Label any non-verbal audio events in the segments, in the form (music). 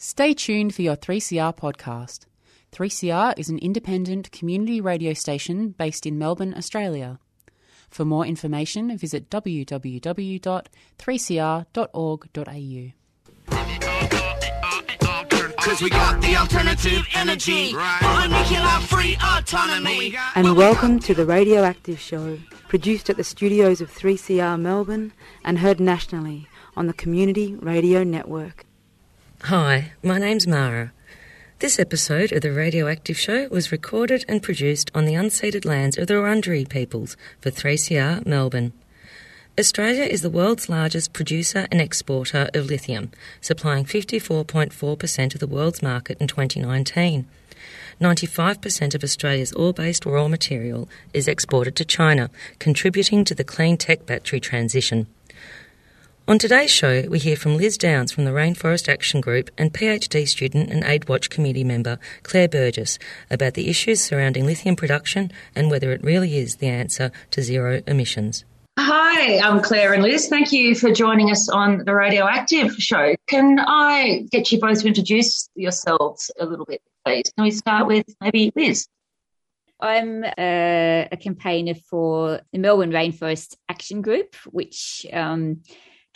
Stay tuned for your 3CR podcast. 3CR is an independent community radio station based in Melbourne, Australia. For more information, visit www.3cr.org.au. Cause we got the alternative energy. Right. Free autonomy. And welcome to the Radioactive Show, produced at the studios of 3CR Melbourne and heard nationally on the Community Radio Network. Hi, my name's Mara. This episode of the Radioactive Show was recorded and produced on the unceded lands of the Wurundjeri peoples for 3CR Melbourne. Australia is the world's largest producer and exporter of lithium, supplying 54.4% of the world's market in 2019. 95% of Australia's ore based raw material is exported to China, contributing to the clean tech battery transition. On today's show, we hear from Liz Downs from the Rainforest Action Group and PhD student and AidWatch committee member Claire Burgess about the issues surrounding lithium production and whether it really is the answer to zero emissions. Hi, I'm Claire and Liz. Thank you for joining us on the Radioactive Show. Can I get you both to introduce yourselves a little bit, please? Can we start with maybe Liz? I'm a, a campaigner for the Melbourne Rainforest Action Group, which um,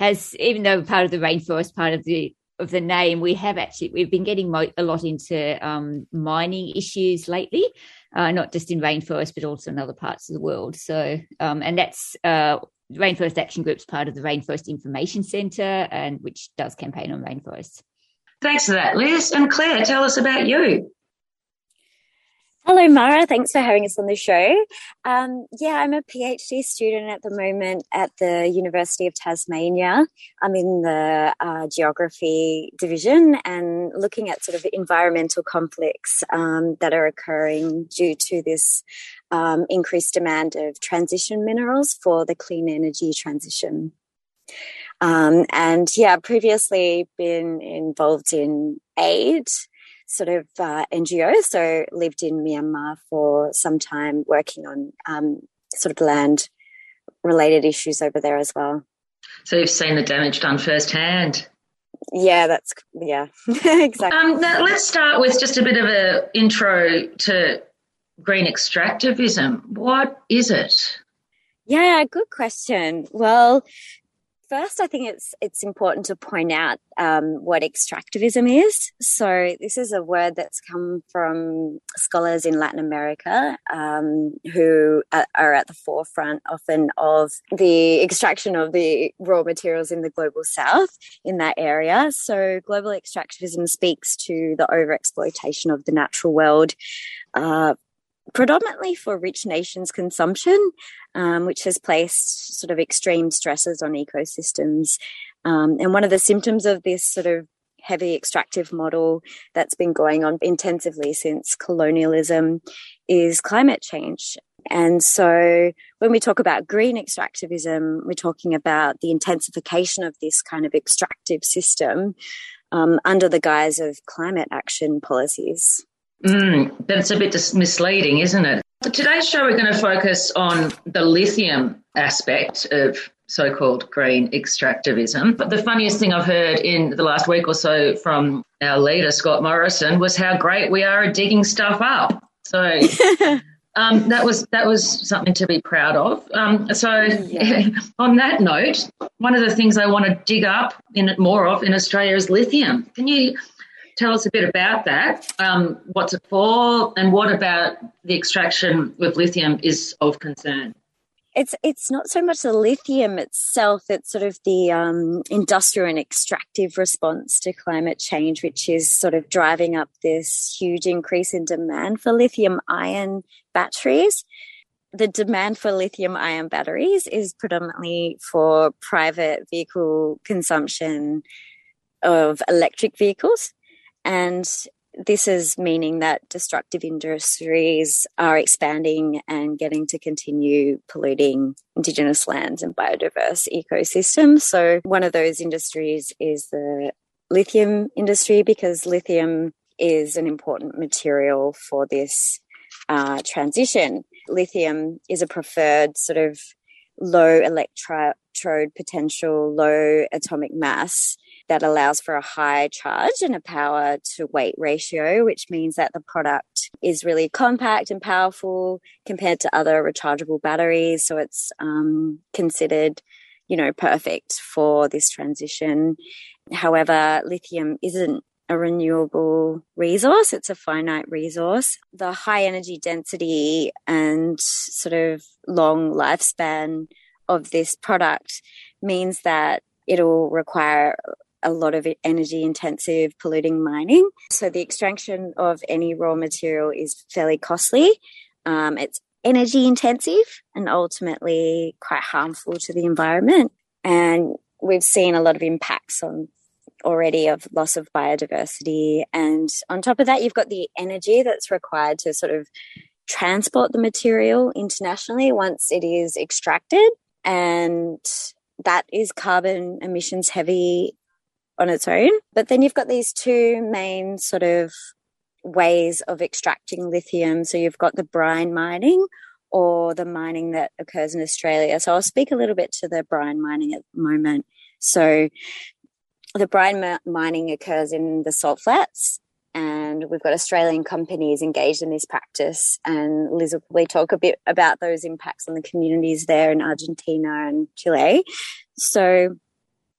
has, even though part of the rainforest, part of the of the name, we have actually we've been getting a lot into um, mining issues lately, uh, not just in rainforest but also in other parts of the world. So, um, and that's uh, Rainforest Action Group's part of the Rainforest Information Centre, and which does campaign on rainforests. Thanks for that, Liz and Claire. Tell us about you. Hello, Mara. Thanks for having us on the show. Um, yeah, I'm a PhD student at the moment at the University of Tasmania. I'm in the uh, geography division and looking at sort of environmental conflicts um, that are occurring due to this um, increased demand of transition minerals for the clean energy transition. Um, and yeah, previously been involved in aid sort of uh, NGO. So lived in Myanmar for some time, working on um, sort of land related issues over there as well. So you've seen the damage done firsthand. Yeah, that's yeah, (laughs) exactly. Um, now let's start with just a bit of an intro to green extractivism. What is it? Yeah, good question. Well, first, I think it's it's important to point out um, what extractivism is. So this is a word that's come from scholars in Latin America um, who are at the forefront often of the extraction of the raw materials in the global south in that area. So global extractivism speaks to the overexploitation of the natural world. Uh, predominantly for rich nations' consumption, um, which has placed sort of extreme stresses on ecosystems. Um, and one of the symptoms of this sort of heavy extractive model that's been going on intensively since colonialism is climate change. And so when we talk about green extractivism, we're talking about the intensification of this kind of extractive system um, under the guise of climate action policies. Mm, but it's a bit misleading, isn't it? For today's show, we're going to focus on the lithium aspect of so called green extractivism. But the funniest thing I've heard in the last week or so from our leader, Scott Morrison, was how great we are at digging stuff up. So (laughs) um, that was that was something to be proud of. Um, so yeah. (laughs) on that note, one of the things I want to dig up in more of in Australia is lithium. Can you tell us a bit about that. Um, what's it for, and what about the extraction with lithium is of concern? It's it's not so much the lithium itself; it's sort of the um, industrial and extractive response to climate change, which is sort of driving up this huge increase in demand for lithium ion batteries the demand for lithium ion batteries is predominantly for private vehicle consumption of electric vehicles. And this is meaning that destructive industries are expanding and getting to continue polluting Indigenous lands and biodiverse ecosystems. So, one of those industries is the lithium industry because lithium is an important material for this uh, transition. Lithium is a preferred sort of low electrode potential, low atomic mass that allows for a high charge and a power to weight ratio, which means that the product is really compact and powerful compared to other rechargeable batteries. So it's um, considered, you know, perfect for this transition. However, lithium isn't a renewable resource, it's a finite resource. The high energy density and sort of long lifespan of this product means that it'll require a lot of energy intensive polluting mining. So the extraction of any raw material is fairly costly. Um, it's energy intensive and ultimately quite harmful to the environment. And we've seen a lot of impacts on already of loss of biodiversity. And on top of that, you've got the energy that's required to sort of transport the material internationally once it is extracted. And that is carbon emissions heavy on its own. But then you've got these two main sort of ways of extracting lithium. So you've got the brine mining or the mining that occurs in Australia. So I'll speak a little bit to the brine mining at the moment. So the brine mining occurs in the salt flats and we've got Australian companies engaged in this practice. And Liz will probably talk a bit about those impacts on the communities there in Argentina and Chile. So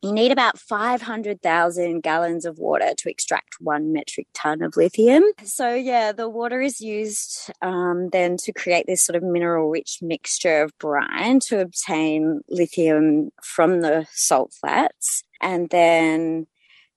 you need about 500,000 gallons of water to extract one metric ton of lithium. So, yeah, the water is used um, then to create this sort of mineral rich mixture of brine to obtain lithium from the salt flats. And then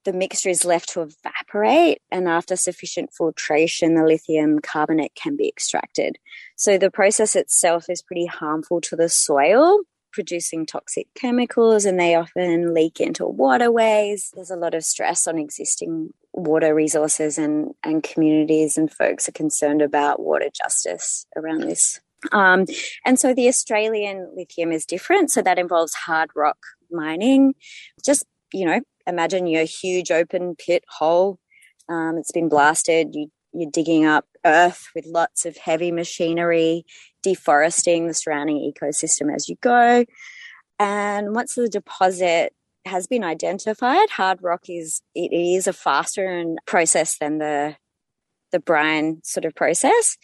the mixture is left to evaporate, and after sufficient filtration, the lithium carbonate can be extracted. So the process itself is pretty harmful to the soil, producing toxic chemicals, and they often leak into waterways. There's a lot of stress on existing water resources, and, and communities and folks are concerned about water justice around this. Um, and so the Australian lithium is different. So that involves hard rock mining, just you know, imagine your huge open pit hole. Um, it's been blasted. You, you're digging up earth with lots of heavy machinery, deforesting the surrounding ecosystem as you go. And once the deposit has been identified, hard rock is it is a faster process than the the brine sort of process.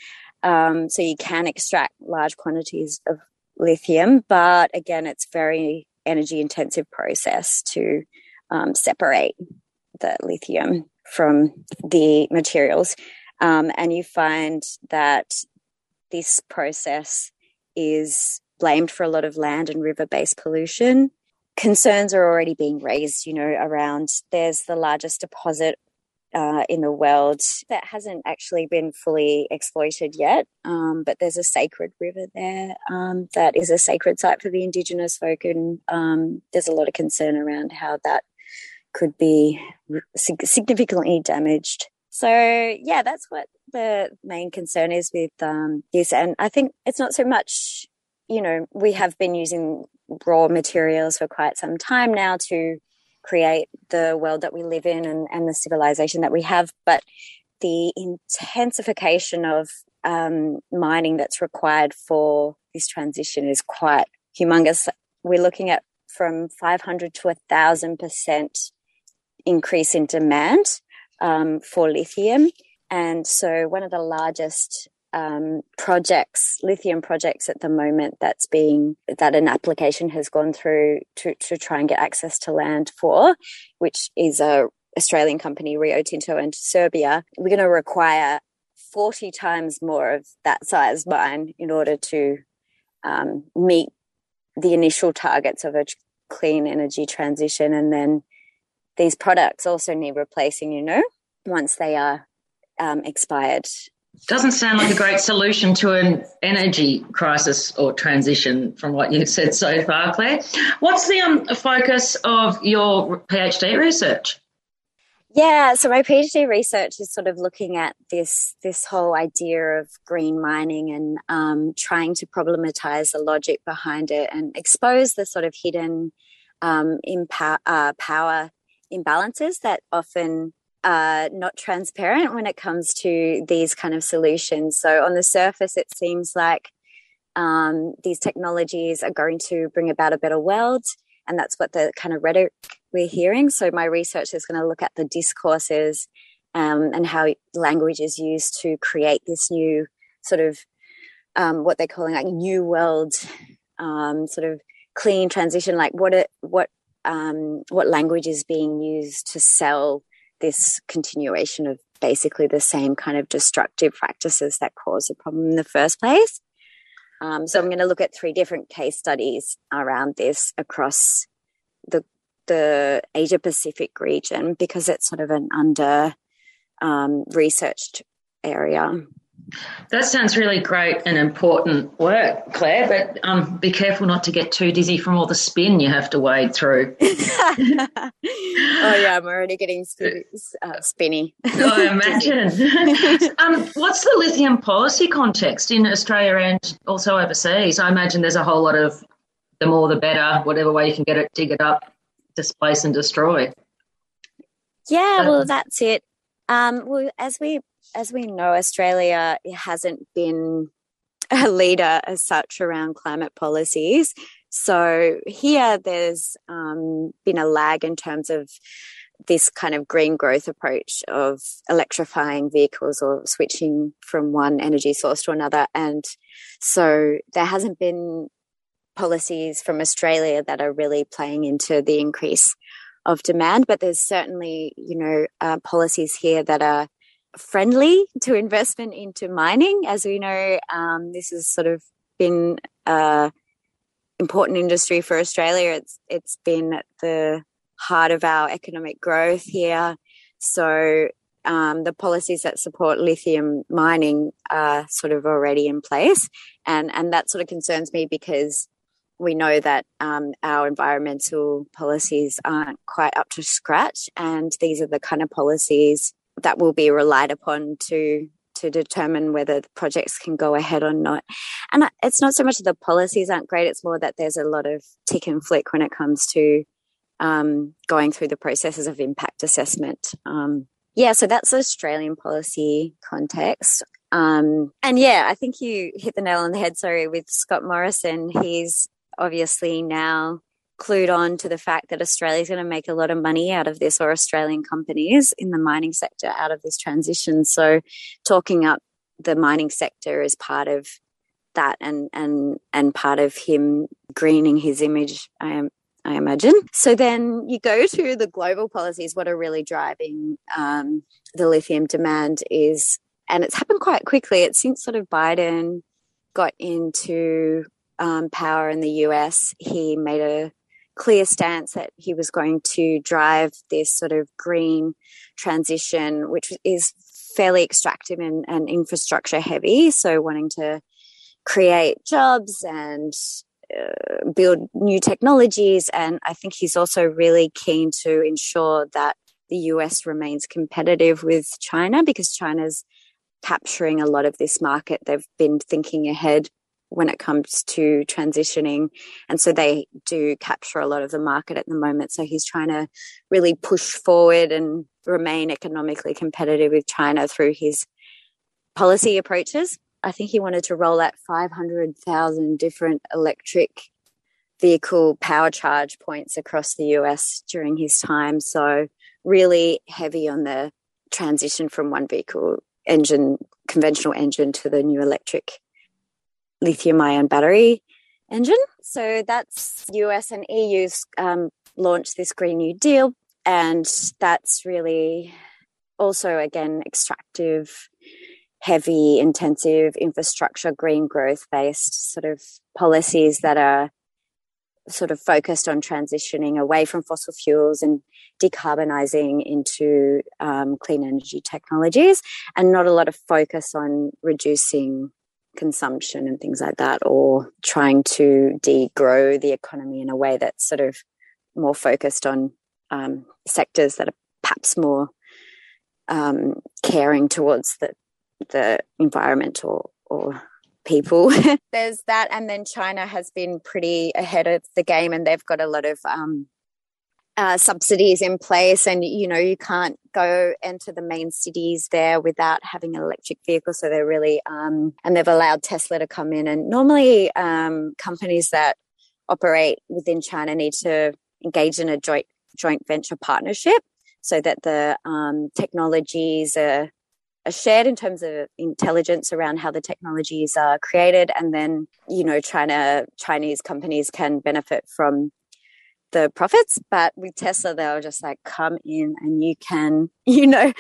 Um, so you can extract large quantities of lithium, but again, it's very energy intensive process to um, separate the lithium from the materials. Um, and you find that this process is blamed for a lot of land and river based pollution. Concerns are already being raised, you know, around there's the largest deposit uh, in the world that hasn't actually been fully exploited yet. Um, but there's a sacred river there um, that is a sacred site for the indigenous folk, and um, there's a lot of concern around how that could be significantly damaged. So yeah, that's what the main concern is with um, this, and I think it's not so much. You know, we have been using raw materials for quite some time now to create the world that we live in and, and the civilization that we have. But the intensification of um, mining that's required for this transition is quite humongous. We're looking at from 500 to 1,000% increase in demand um, for lithium. And so, one of the largest um, projects, lithium projects at the moment that's being, that an application has gone through to, to try and get access to land for, which is a Australian company, Rio Tinto and Serbia. We're going to require 40 times more of that size mine in order to um, meet the initial targets of a clean energy transition. And then these products also need replacing, you know, once they are um, expired. Doesn't sound like a great solution to an energy crisis or transition from what you've said so far, Claire. What's the um, focus of your PhD research? Yeah, so my PhD research is sort of looking at this this whole idea of green mining and um, trying to problematize the logic behind it and expose the sort of hidden um, impa- uh, power imbalances that often are not transparent when it comes to these kind of solutions. So on the surface, it seems like um, these technologies are going to bring about a better world. and that's what the kind of rhetoric we're hearing. So my research is going to look at the discourses um, and how language is used to create this new sort of um, what they're calling like new world um, sort of clean transition. Like what it, what um, what language is being used to sell this continuation of basically the same kind of destructive practices that caused the problem in the first place. Um, so I'm going to look at three different case studies around this across the the Asia Pacific region because it's sort of an under um, researched area. That sounds really great and important work, Claire, but um, be careful not to get too dizzy from all the spin you have to wade through. (laughs) oh, yeah, I'm already getting uh, spinny. I imagine. (laughs) um, what's the lithium policy context in Australia and also overseas? I imagine there's a whole lot of the more the better, whatever way you can get it, dig it up, displace and destroy. Yeah, well, that's it. Um, well, as we as we know, Australia hasn't been a leader as such around climate policies. So here, there's um, been a lag in terms of this kind of green growth approach of electrifying vehicles or switching from one energy source to another. And so there hasn't been policies from Australia that are really playing into the increase of demand, but there's certainly, you know, uh, policies here that are friendly to investment into mining. As we know, um, this has sort of been an important industry for Australia. It's it's been at the heart of our economic growth here. So um, the policies that support lithium mining are sort of already in place, and and that sort of concerns me because we know that um, our environmental policies aren't quite up to scratch, and these are the kind of policies that will be relied upon to to determine whether the projects can go ahead or not. And it's not so much that the policies aren't great; it's more that there's a lot of tick and flick when it comes to um, going through the processes of impact assessment. Um, yeah, so that's Australian policy context. Um, and yeah, I think you hit the nail on the head. Sorry, with Scott Morrison, he's obviously now clued on to the fact that Australia is going to make a lot of money out of this, or Australian companies in the mining sector out of this transition. So, talking up the mining sector is part of that, and and and part of him greening his image. I am. I imagine. So then you go to the global policies. What are really driving um, the lithium demand is, and it's happened quite quickly. It's since sort of Biden got into um, power in the US, he made a clear stance that he was going to drive this sort of green transition, which is fairly extractive and, and infrastructure heavy. So, wanting to create jobs and uh, build new technologies. And I think he's also really keen to ensure that the US remains competitive with China because China's capturing a lot of this market. They've been thinking ahead when it comes to transitioning. And so they do capture a lot of the market at the moment. So he's trying to really push forward and remain economically competitive with China through his policy approaches. I think he wanted to roll out 500,000 different electric vehicle power charge points across the US during his time. So, really heavy on the transition from one vehicle engine, conventional engine, to the new electric lithium ion battery engine. So that's US and EU's um, launched this Green New Deal, and that's really also again extractive, heavy, intensive infrastructure, green growth based sort of policies that are sort of focused on transitioning away from fossil fuels and decarbonizing into um, clean energy technologies, and not a lot of focus on reducing consumption and things like that, or trying to degrow the economy in a way that's sort of more focused on um, sectors that are perhaps more um, caring towards the the environment or or people. (laughs) There's that, and then China has been pretty ahead of the game, and they've got a lot of um, uh, subsidies in place, and you know you can't go into the main cities there without having an electric vehicle. So they're really um, and they've allowed Tesla to come in, and normally um, companies that operate within China need to engage in a joint joint venture partnership so that the um, technologies are, are, shared in terms of intelligence around how the technologies are created and then you know China Chinese companies can benefit from the profits but with Tesla they were just like come in and you can (laughs) you know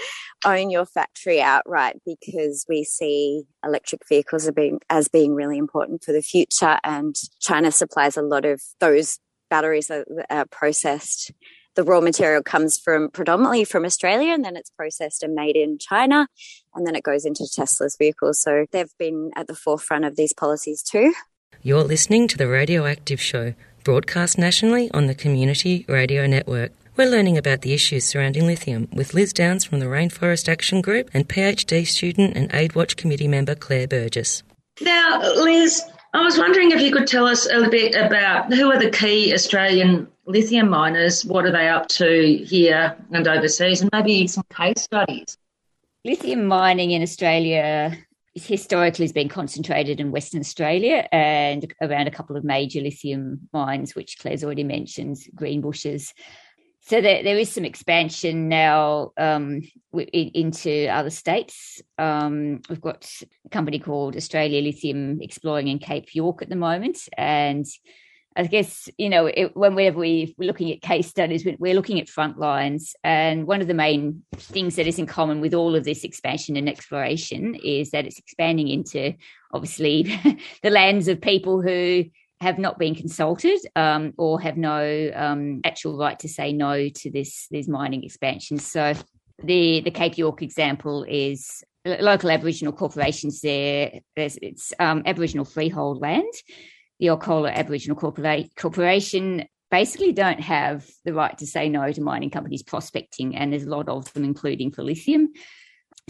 own your factory outright because we see electric vehicles are being as being really important for the future and China supplies a lot of those batteries that are processed the raw material comes from predominantly from Australia and then it's processed and made in China and then it goes into Tesla's vehicles. So they've been at the forefront of these policies too. You're listening to the Radioactive Show, broadcast nationally on the Community Radio Network. We're learning about the issues surrounding lithium with Liz Downs from the Rainforest Action Group and PhD student and AidWatch committee member Claire Burgess. Now, Liz, I was wondering if you could tell us a bit about who are the key Australian lithium miners, what are they up to here and overseas, and maybe some case studies. Lithium mining in Australia historically has been concentrated in Western Australia and around a couple of major lithium mines, which Claire's already mentioned, Greenbushes so there, there is some expansion now um, in, into other states. Um, we've got a company called Australia Lithium exploring in Cape York at the moment, and I guess you know it, whenever we, we're looking at case studies, we're looking at front lines, and one of the main things that is in common with all of this expansion and exploration is that it's expanding into obviously (laughs) the lands of people who have not been consulted um, or have no um, actual right to say no to this these mining expansions. So the the Cape York example is local Aboriginal corporations there. There's, it's um, Aboriginal freehold land. The Yirrkala Aboriginal Corporation basically don't have the right to say no to mining companies prospecting, and there's a lot of them, including for lithium.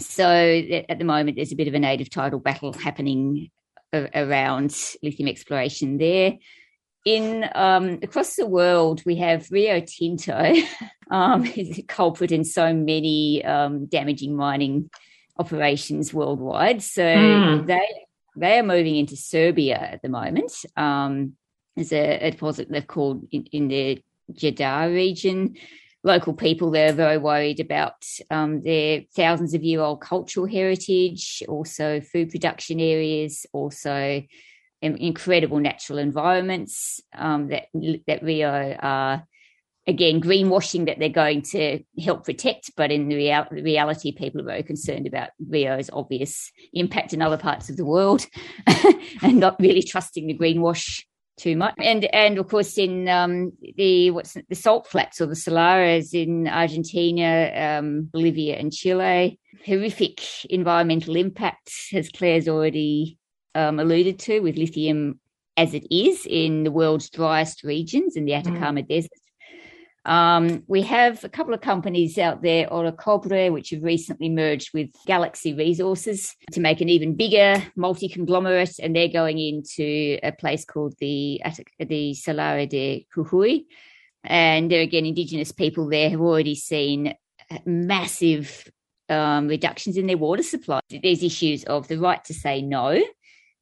So at the moment, there's a bit of a native title battle happening around lithium exploration there. In um, across the world, we have Rio Tinto, (laughs) um, is a culprit in so many um, damaging mining operations worldwide. So mm. they they are moving into Serbia at the moment. Um, there's a, a deposit they've called in, in the Jadar region local people they're very worried about um, their thousands of year old cultural heritage, also food production areas, also incredible natural environments um, that that Rio are again greenwashing that they're going to help protect, but in the real, reality, people are very concerned about Rio's obvious impact in other parts of the world (laughs) and not really trusting the greenwash too much. And and of course in um, the what's the salt flats or the salares in Argentina, um, Bolivia, and Chile, horrific environmental impact, as Claire's already um, alluded to, with lithium as it is in the world's driest regions in the Atacama mm. Desert. Um, we have a couple of companies out there, Orocobre, which have recently merged with Galaxy Resources to make an even bigger multi conglomerate, and they're going into a place called the the Salara de Jujuy. And there again, Indigenous people there have already seen massive um, reductions in their water supply. There's issues of the right to say no,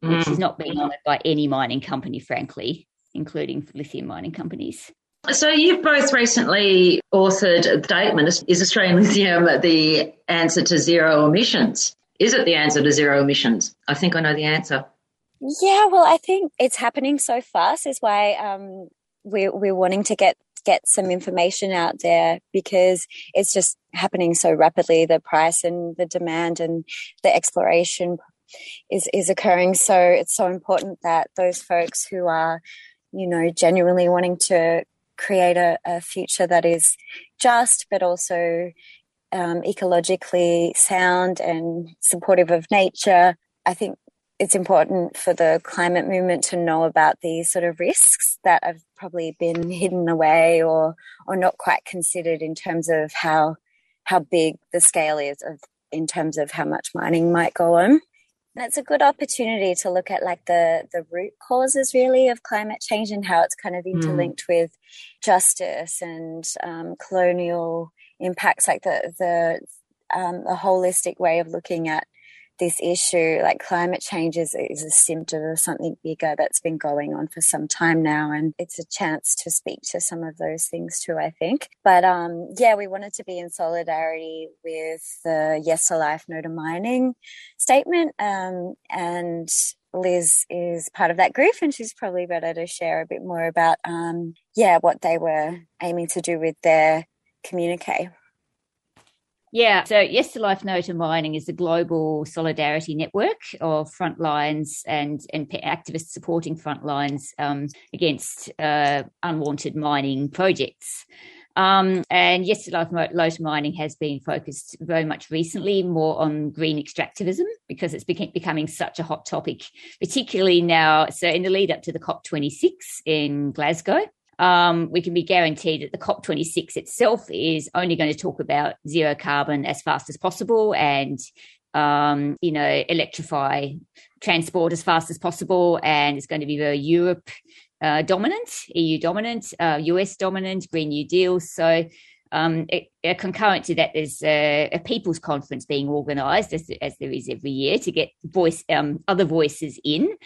mm. which is not being honoured by any mining company, frankly, including lithium mining companies. So you've both recently authored a statement. Is Australian lithium the answer to zero emissions? Is it the answer to zero emissions? I think I know the answer. Yeah, well, I think it's happening so fast. Is why um, we're we're wanting to get get some information out there because it's just happening so rapidly. The price and the demand and the exploration is is occurring. So it's so important that those folks who are, you know, genuinely wanting to create a, a future that is just, but also um, ecologically sound and supportive of nature. I think it's important for the climate movement to know about these sort of risks that have probably been hidden away or or not quite considered in terms of how how big the scale is of in terms of how much mining might go on. That's a good opportunity to look at like the the root causes really of climate change and how it's kind of hmm. interlinked mm. with justice and um, colonial impacts, like the the um, a holistic way of looking at this issue, like climate change is, is a symptom of something bigger that's been going on for some time now. And it's a chance to speak to some of those things too, I think. But um, yeah, we wanted to be in solidarity with the Yes to Life No to Mining statement. Um, and Liz is part of that group and she's probably better to share a bit more about, um, yeah, what they were aiming to do with their communique. Yeah, so Yes to Life No to Mining is a global solidarity network of frontlines and, and activists supporting frontlines um, against uh, unwanted mining projects. Um, and Yes to Life No to Mining has been focused very much recently more on green extractivism because it's becoming such a hot topic, particularly now. So, in the lead up to the COP26 in Glasgow, um, we can be guaranteed that the COP26 itself is only going to talk about zero carbon as fast as possible and, um, you know, electrify transport as fast as possible. And it's going to be very Europe uh, dominant, EU dominant, uh, US dominant, Green New Deal. So, um, it, uh, concurrent to that, there's a, a people's conference being organised, as, as, there is every year, to get voice um, other voices in.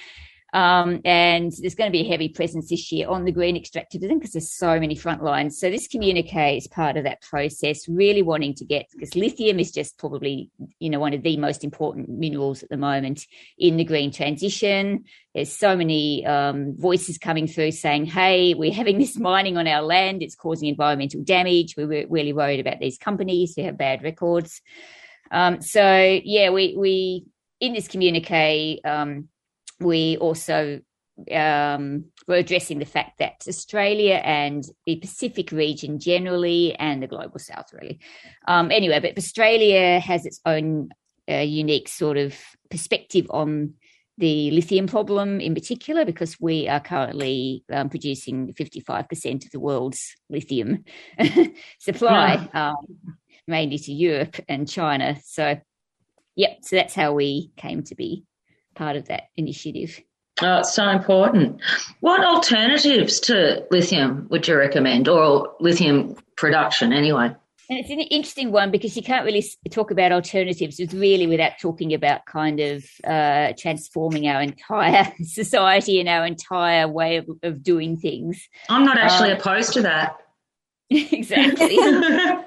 Um, and there's going to be a heavy presence this year on the green extractivism because there's so many front lines. So this communique is part of that process, really wanting to get because lithium is just probably you know one of the most important minerals at the moment in the green transition. There's so many um, voices coming through saying, "Hey, we're having this mining on our land; it's causing environmental damage. We're really worried about these companies who have bad records." Um, so yeah, we we in this communique. Um, we also um, were addressing the fact that Australia and the Pacific region generally, and the global south really. Um, anyway, but Australia has its own uh, unique sort of perspective on the lithium problem in particular, because we are currently um, producing 55% of the world's lithium (laughs) supply, yeah. Um, mainly to Europe and China. So, yep, so that's how we came to be part of that initiative. Oh, it's so important. What alternatives to lithium would you recommend, or lithium production anyway? And it's an interesting one because you can't really talk about alternatives really without talking about kind of uh, transforming our entire (laughs) society and our entire way of, of doing things. I'm not actually um, opposed to that. (laughs) exactly. (laughs) um,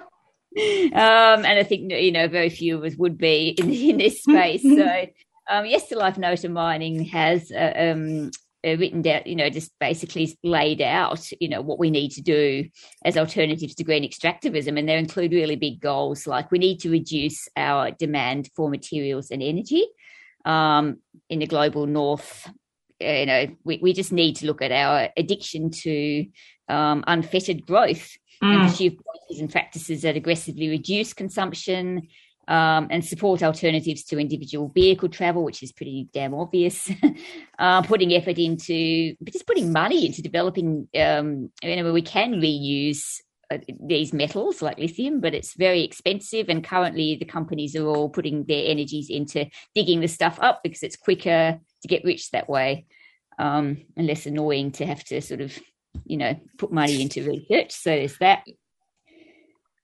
and I think you know very few of us would be in, in this space. So um, yes to Life No to Mining has uh, um, uh, written down, you know, just basically laid out, you know, what we need to do as alternatives to green extractivism. And they include really big goals like we need to reduce our demand for materials and energy um, in the global north. You know, we, we just need to look at our addiction to um, unfettered growth mm. and pursue policies and practices that aggressively reduce consumption, um, and support alternatives to individual vehicle travel, which is pretty damn obvious. (laughs) uh, putting effort into just putting money into developing, um, you know, we can reuse uh, these metals like lithium, but it's very expensive. And currently, the companies are all putting their energies into digging the stuff up because it's quicker to get rich that way um, and less annoying to have to sort of, you know, put money into research. So there's that.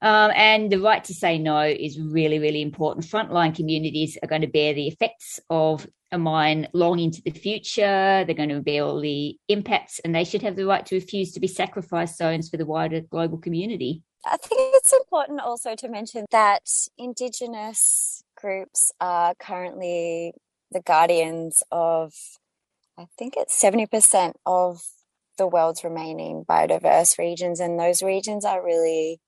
Um, and the right to say no is really, really important. Frontline communities are going to bear the effects of a mine long into the future. They're going to bear all the impacts, and they should have the right to refuse to be sacrifice zones for the wider global community. I think it's important also to mention that Indigenous groups are currently the guardians of, I think it's 70% of the world's remaining biodiverse regions, and those regions are really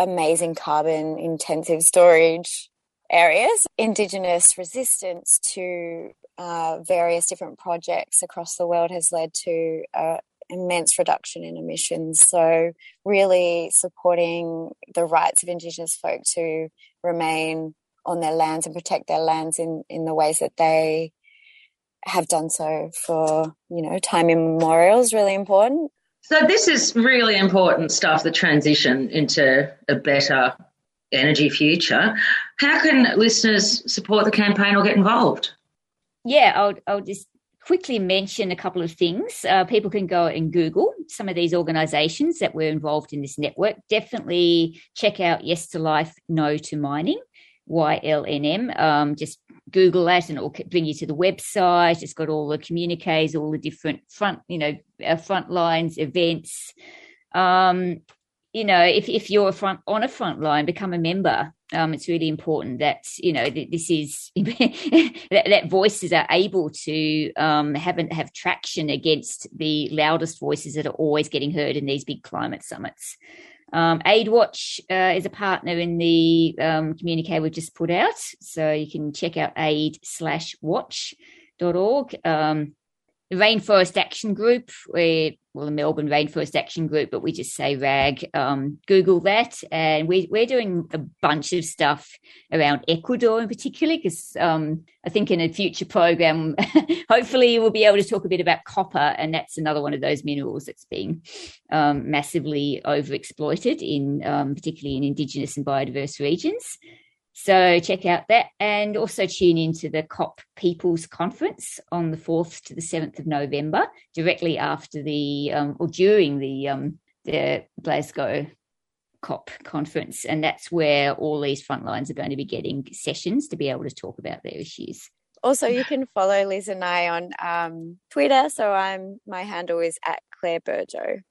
amazing carbon intensive storage areas. Indigenous resistance to uh, various different projects across the world has led to uh, immense reduction in emissions. So, really supporting the rights of Indigenous folk to remain on their lands and protect their lands in, in the ways that they have done so for, you know, time immemorial is really important. So this is really important stuff, the transition into a better energy future. How can listeners support the campaign or get involved? Yeah, I'll, I'll just quickly mention a couple of things. Uh, people can go and Google some of these organisations that were involved in this network. Definitely check out Yes to Life, No to Mining, YLNM. Um, just Google that and it'll bring you to the website. It's got all the communiques, all the different front, you know, uh, front lines, events. Um, you know, if, if you're a front on a front line, become a member. Um, it's really important that you know that this is (laughs) that, that, voices are able to um, have have traction against the loudest voices that are always getting heard in these big climate summits. Um, AidWatch uh, is a partner in the um, communique we've just put out, so you can check out aid slash watch.org. Um, the Rainforest Action Group, where well, the Melbourne Rainforest Action Group, but we just say RAG. Um, Google that, and we, we're doing a bunch of stuff around Ecuador in particular, because um, I think in a future program, (laughs) hopefully we'll be able to talk a bit about copper, and that's another one of those minerals that's being um, massively overexploited in um, particularly in Indigenous and biodiverse regions. So check out that and also tune into the COP People's Conference on the 4th to the 7th of November, directly after the um, or during the um, the Glasgow COP conference. And that's where all these frontlines are going to be getting sessions to be able to talk about their issues. Also, you can follow Liz and I on um, Twitter. So I'm my handle is at Claire Burjo.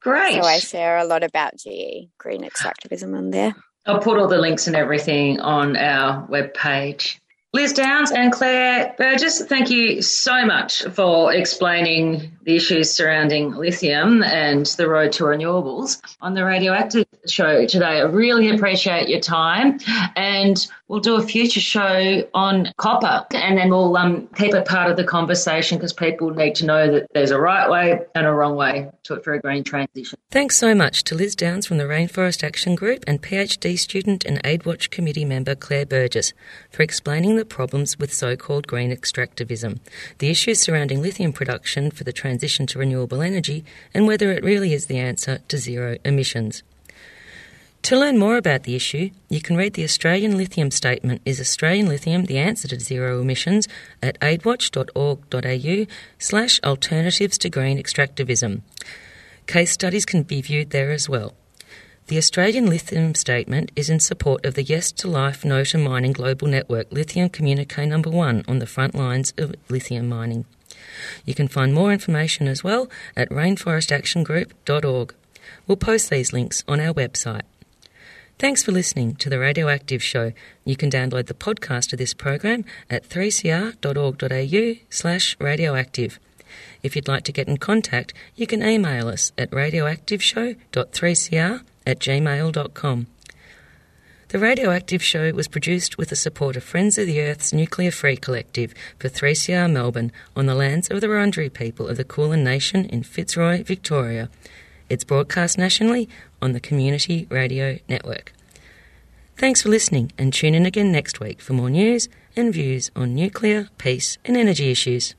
Great. So I share a lot about GE, green extractivism on there. I'll put all the links and everything on our webpage. Liz Downs and Claire Burgess, thank you so much for explaining the issues surrounding lithium and the road to renewables on the Radioactive show today. I really appreciate your time and we'll do a future show on copper and then we'll um, keep it part of the conversation because people need to know that there's a right way and a wrong way to, for a green transition. Thanks so much to Liz Downs from the Rainforest Action Group and PhD student and AidWatch committee member Claire Burgess for explaining the problems with so called green extractivism, the issues surrounding lithium production for the transition to renewable energy, and whether it really is the answer to zero emissions. To learn more about the issue, you can read the Australian Lithium Statement Is Australian Lithium the Answer to Zero Emissions at aidwatch.org.au slash alternatives to green extractivism. Case studies can be viewed there as well. The Australian Lithium Statement is in support of the Yes to Life No to Mining Global Network Lithium Communique Number 1 on the front lines of lithium mining. You can find more information as well at rainforestactiongroup.org. We'll post these links on our website. Thanks for listening to the Radioactive Show. You can download the podcast of this program at 3cr.org.au slash radioactive. If you'd like to get in contact, you can email us at radioactiveshow.3cr at gmail.com. The Radioactive Show was produced with the support of Friends of the Earth's Nuclear Free Collective for 3CR Melbourne on the lands of the Wurundjeri people of the Kulin Nation in Fitzroy, Victoria. It's broadcast nationally on the Community Radio Network. Thanks for listening and tune in again next week for more news and views on nuclear, peace and energy issues.